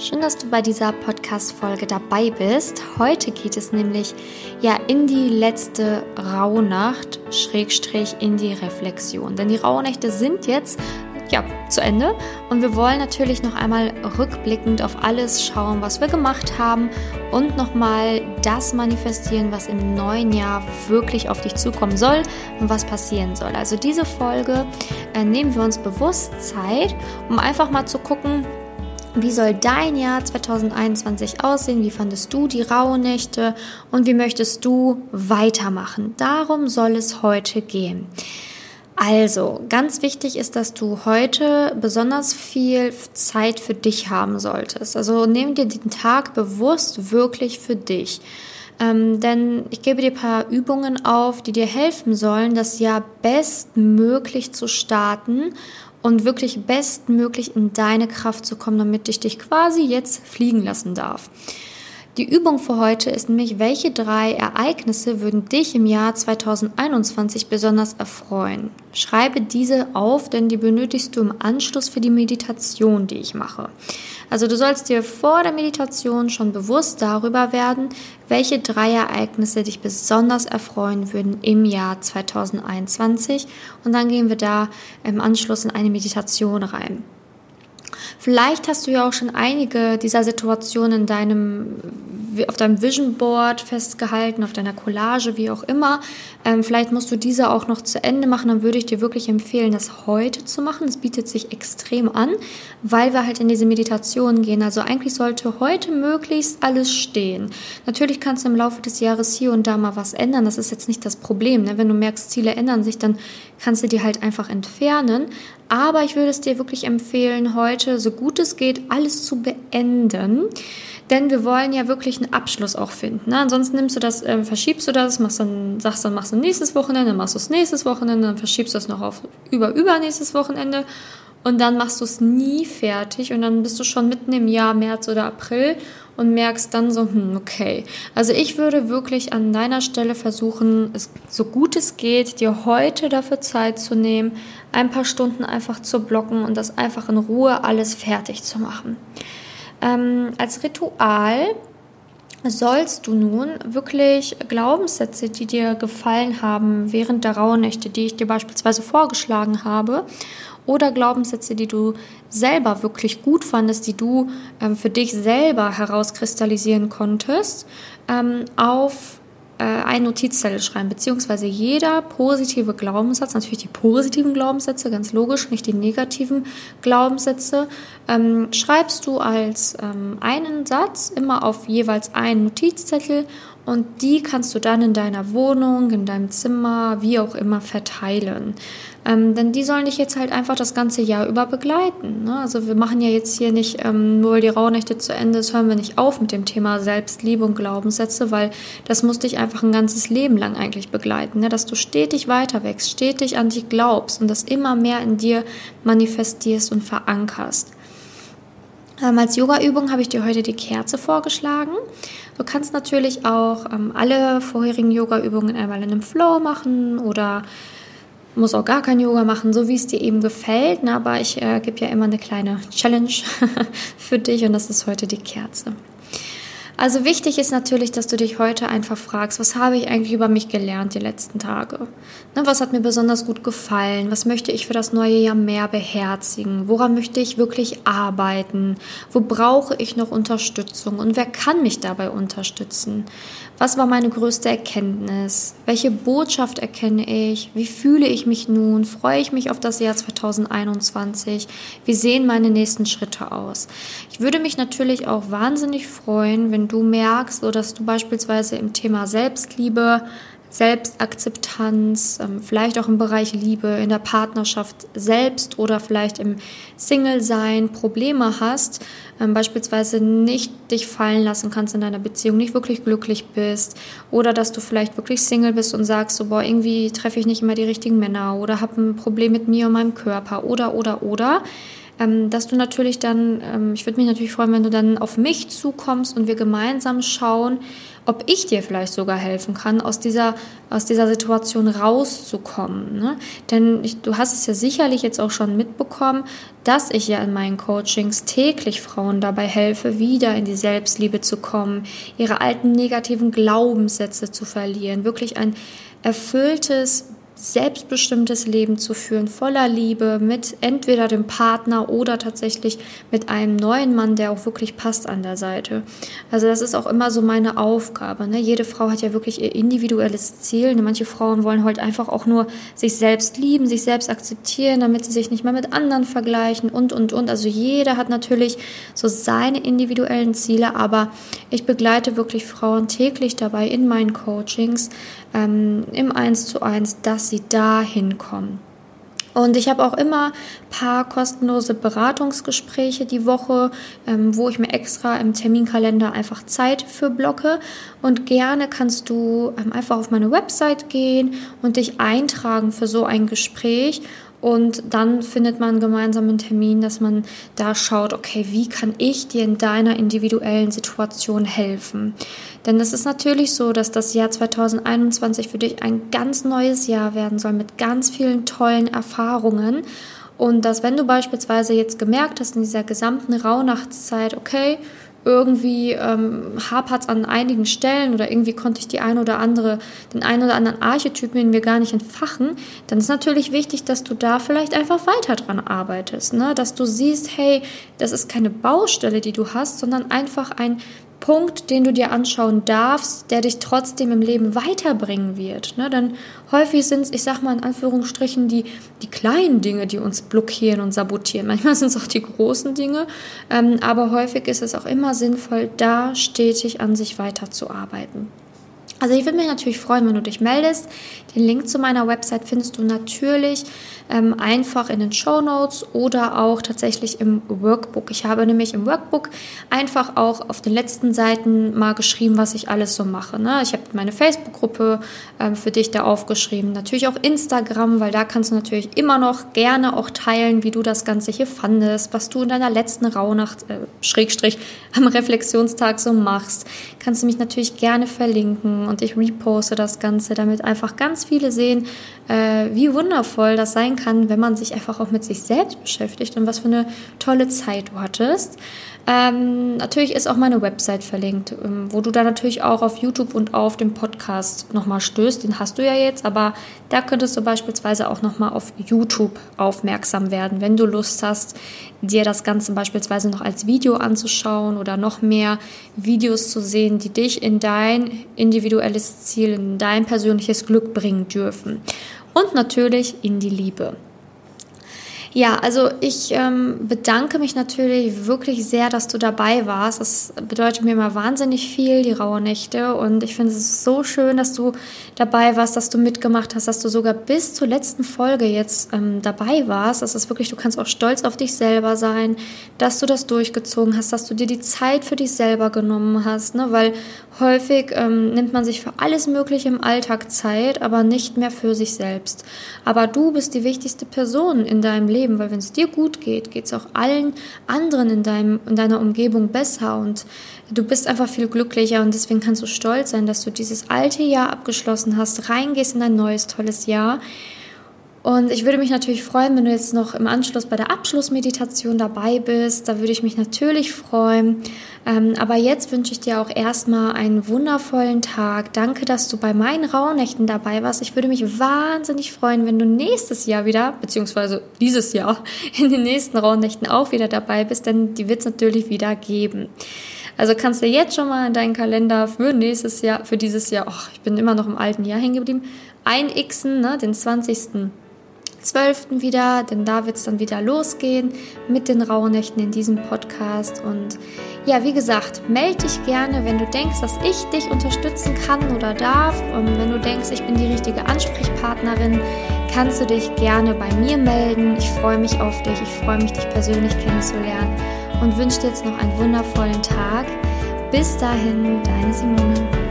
Schön, dass du bei dieser Podcast-Folge dabei bist. Heute geht es nämlich ja in die letzte Rauhnacht, Schrägstrich in die Reflexion. Denn die Rauhnächte sind jetzt ja, zu Ende. Und wir wollen natürlich noch einmal rückblickend auf alles schauen, was wir gemacht haben und nochmal das manifestieren, was im neuen Jahr wirklich auf dich zukommen soll und was passieren soll. Also diese Folge äh, nehmen wir uns bewusst Zeit, um einfach mal zu gucken, wie soll dein Jahr 2021 aussehen? Wie fandest du die Rauhnächte? Und wie möchtest du weitermachen? Darum soll es heute gehen. Also, ganz wichtig ist, dass du heute besonders viel Zeit für dich haben solltest. Also nimm dir den Tag bewusst wirklich für dich. Ähm, denn ich gebe dir ein paar Übungen auf, die dir helfen sollen, das Jahr bestmöglich zu starten und wirklich bestmöglich in deine Kraft zu kommen, damit ich dich quasi jetzt fliegen lassen darf. Die Übung für heute ist nämlich, welche drei Ereignisse würden dich im Jahr 2021 besonders erfreuen? Schreibe diese auf, denn die benötigst du im Anschluss für die Meditation, die ich mache. Also du sollst dir vor der Meditation schon bewusst darüber werden, welche drei Ereignisse dich besonders erfreuen würden im Jahr 2021 und dann gehen wir da im Anschluss in eine Meditation rein. Vielleicht hast du ja auch schon einige dieser Situationen in deinem, auf deinem Vision Board festgehalten, auf deiner Collage, wie auch immer. Ähm, vielleicht musst du diese auch noch zu Ende machen. Dann würde ich dir wirklich empfehlen, das heute zu machen. Es bietet sich extrem an, weil wir halt in diese Meditation gehen. Also eigentlich sollte heute möglichst alles stehen. Natürlich kannst du im Laufe des Jahres hier und da mal was ändern. Das ist jetzt nicht das Problem. Ne? Wenn du merkst, Ziele ändern sich, dann kannst du die halt einfach entfernen. Aber ich würde es dir wirklich empfehlen, heute so gut es geht, alles zu beenden. Denn wir wollen ja wirklich einen Abschluss auch finden. Ne? Ansonsten nimmst du das, äh, verschiebst du das, machst dann, sagst dann, machst du nächstes Wochenende, machst du es nächstes Wochenende, dann verschiebst du es noch auf über übernächstes Wochenende und dann machst du es nie fertig und dann bist du schon mitten im Jahr März oder April und merkst dann so, hm, okay. Also ich würde wirklich an deiner Stelle versuchen, es so gut es geht, dir heute dafür Zeit zu nehmen, ein paar Stunden einfach zu blocken und das einfach in Ruhe alles fertig zu machen. Ähm, als Ritual sollst du nun wirklich Glaubenssätze, die dir gefallen haben während der Rauhnächte, die ich dir beispielsweise vorgeschlagen habe, oder Glaubenssätze, die du selber wirklich gut fandest, die du ähm, für dich selber herauskristallisieren konntest, ähm, auf eine Notizzettel schreiben, beziehungsweise jeder positive Glaubenssatz, natürlich die positiven Glaubenssätze, ganz logisch, nicht die negativen Glaubenssätze, ähm, schreibst du als ähm, einen Satz immer auf jeweils einen Notizzettel und die kannst du dann in deiner Wohnung, in deinem Zimmer, wie auch immer verteilen. Ähm, denn die sollen dich jetzt halt einfach das ganze Jahr über begleiten. Ne? Also wir machen ja jetzt hier nicht ähm, nur die Rauhnächte zu Ende, das hören wir nicht auf mit dem Thema Selbstliebe und Glaubenssätze, weil das muss dich einfach ein ganzes Leben lang eigentlich begleiten. Ne? Dass du stetig weiter wächst, stetig an dich glaubst und das immer mehr in dir manifestierst und verankerst. Ähm, als Yoga-Übung habe ich dir heute die Kerze vorgeschlagen. Du kannst natürlich auch ähm, alle vorherigen Yoga-Übungen einmal in einem Flow machen oder muss auch gar kein Yoga machen, so wie es dir eben gefällt. Na, aber ich äh, gebe ja immer eine kleine Challenge für dich und das ist heute die Kerze. Also wichtig ist natürlich, dass du dich heute einfach fragst, was habe ich eigentlich über mich gelernt die letzten Tage? Ne, was hat mir besonders gut gefallen? Was möchte ich für das neue Jahr mehr beherzigen? Woran möchte ich wirklich arbeiten? Wo brauche ich noch Unterstützung? Und wer kann mich dabei unterstützen? Was war meine größte Erkenntnis? Welche Botschaft erkenne ich? Wie fühle ich mich nun? Freue ich mich auf das Jahr 2021? Wie sehen meine nächsten Schritte aus? Ich würde mich natürlich auch wahnsinnig freuen, wenn du merkst, so dass du beispielsweise im Thema Selbstliebe Selbstakzeptanz, ähm, vielleicht auch im Bereich Liebe, in der Partnerschaft selbst oder vielleicht im Single-Sein Probleme hast, ähm, beispielsweise nicht dich fallen lassen kannst in deiner Beziehung, nicht wirklich glücklich bist oder dass du vielleicht wirklich Single bist und sagst, so, boah, irgendwie treffe ich nicht immer die richtigen Männer oder habe ein Problem mit mir und meinem Körper oder, oder, oder ähm, dass du natürlich dann, ähm, ich würde mich natürlich freuen, wenn du dann auf mich zukommst und wir gemeinsam schauen, ob ich dir vielleicht sogar helfen kann, aus dieser, aus dieser Situation rauszukommen. Ne? Denn ich, du hast es ja sicherlich jetzt auch schon mitbekommen, dass ich ja in meinen Coachings täglich Frauen dabei helfe, wieder in die Selbstliebe zu kommen, ihre alten negativen Glaubenssätze zu verlieren, wirklich ein erfülltes, selbstbestimmtes Leben zu führen, voller Liebe, mit entweder dem Partner oder tatsächlich mit einem neuen Mann, der auch wirklich passt an der Seite. Also das ist auch immer so meine Aufgabe. Ne? Jede Frau hat ja wirklich ihr individuelles Ziel. Ne? Manche Frauen wollen halt einfach auch nur sich selbst lieben, sich selbst akzeptieren, damit sie sich nicht mehr mit anderen vergleichen und, und, und. Also jeder hat natürlich so seine individuellen Ziele, aber ich begleite wirklich Frauen täglich dabei in meinen Coachings, ähm, im Eins zu eins, dass sie da hinkommen. Und ich habe auch immer paar kostenlose Beratungsgespräche die Woche, ähm, wo ich mir extra im Terminkalender einfach Zeit für blocke. Und gerne kannst du ähm, einfach auf meine Website gehen und dich eintragen für so ein Gespräch. Und dann findet man gemeinsam einen Termin, dass man da schaut, okay, wie kann ich dir in deiner individuellen Situation helfen? Denn es ist natürlich so, dass das Jahr 2021 für dich ein ganz neues Jahr werden soll mit ganz vielen tollen Erfahrungen. Und dass wenn du beispielsweise jetzt gemerkt hast in dieser gesamten Rauhnachtszeit, okay, irgendwie ähm, hapert es an einigen Stellen oder irgendwie konnte ich die eine oder andere, den einen oder anderen Archetypen in mir gar nicht entfachen, dann ist natürlich wichtig, dass du da vielleicht einfach weiter dran arbeitest, ne? dass du siehst, hey, das ist keine Baustelle, die du hast, sondern einfach ein Punkt, den du dir anschauen darfst, der dich trotzdem im Leben weiterbringen wird. Ne? Denn häufig sind es, ich sag mal in Anführungsstrichen, die, die kleinen Dinge, die uns blockieren und sabotieren. Manchmal sind es auch die großen Dinge, ähm, aber häufig ist es auch immer sinnvoll, da stetig an sich weiterzuarbeiten. Also ich würde mich natürlich freuen, wenn du dich meldest. Den Link zu meiner Website findest du natürlich ähm, einfach in den Show Notes oder auch tatsächlich im Workbook. Ich habe nämlich im Workbook einfach auch auf den letzten Seiten mal geschrieben, was ich alles so mache. Ne? Ich habe meine Facebook-Gruppe ähm, für dich da aufgeschrieben, natürlich auch Instagram, weil da kannst du natürlich immer noch gerne auch teilen, wie du das Ganze hier fandest, was du in deiner letzten Rauhnacht, äh, Schrägstrich, am Reflexionstag so machst. Kannst du mich natürlich gerne verlinken und ich reposte das Ganze, damit einfach ganz viele sehen, äh, wie wundervoll das sein kann, wenn man sich einfach auch mit sich selbst beschäftigt und was für eine tolle Zeit du hattest. Ähm, natürlich ist auch meine Website verlinkt, ähm, wo du da natürlich auch auf YouTube und auf dem Podcast nochmal stößt. Den hast du ja jetzt, aber da könntest du beispielsweise auch nochmal auf YouTube aufmerksam werden, wenn du Lust hast, dir das Ganze beispielsweise noch als Video anzuschauen oder noch mehr Videos zu sehen, die dich in dein individuelles Ziel, in dein persönliches Glück bringen dürfen und natürlich in die Liebe. Ja, also ich ähm, bedanke mich natürlich wirklich sehr, dass du dabei warst. Das bedeutet mir immer wahnsinnig viel, die raue Nächte. Und ich finde es so schön, dass du dabei warst, dass du mitgemacht hast, dass du sogar bis zur letzten Folge jetzt ähm, dabei warst. Das ist wirklich, du kannst auch stolz auf dich selber sein, dass du das durchgezogen hast, dass du dir die Zeit für dich selber genommen hast. Ne? Weil häufig ähm, nimmt man sich für alles Mögliche im Alltag Zeit, aber nicht mehr für sich selbst. Aber du bist die wichtigste Person in deinem Leben Leben, weil wenn es dir gut geht, geht es auch allen anderen in, deinem, in deiner Umgebung besser und du bist einfach viel glücklicher und deswegen kannst du stolz sein, dass du dieses alte Jahr abgeschlossen hast, reingehst in ein neues, tolles Jahr und ich würde mich natürlich freuen, wenn du jetzt noch im Anschluss bei der Abschlussmeditation dabei bist. Da würde ich mich natürlich freuen. Ähm, aber jetzt wünsche ich dir auch erstmal einen wundervollen Tag. Danke, dass du bei meinen Rauhnächten dabei warst. Ich würde mich wahnsinnig freuen, wenn du nächstes Jahr wieder, beziehungsweise dieses Jahr, in den nächsten Rauhnächten auch wieder dabei bist, denn die wird es natürlich wieder geben. Also kannst du jetzt schon mal in deinen Kalender für nächstes Jahr, für dieses Jahr, ach, ich bin immer noch im alten Jahr hängen geblieben, einixen, ne, den 20. 12. wieder, denn da wird es dann wieder losgehen mit den Rauhnächten in diesem Podcast. Und ja, wie gesagt, melde dich gerne, wenn du denkst, dass ich dich unterstützen kann oder darf. Und wenn du denkst, ich bin die richtige Ansprechpartnerin, kannst du dich gerne bei mir melden. Ich freue mich auf dich, ich freue mich, dich persönlich kennenzulernen und wünsche dir jetzt noch einen wundervollen Tag. Bis dahin, deine Simone.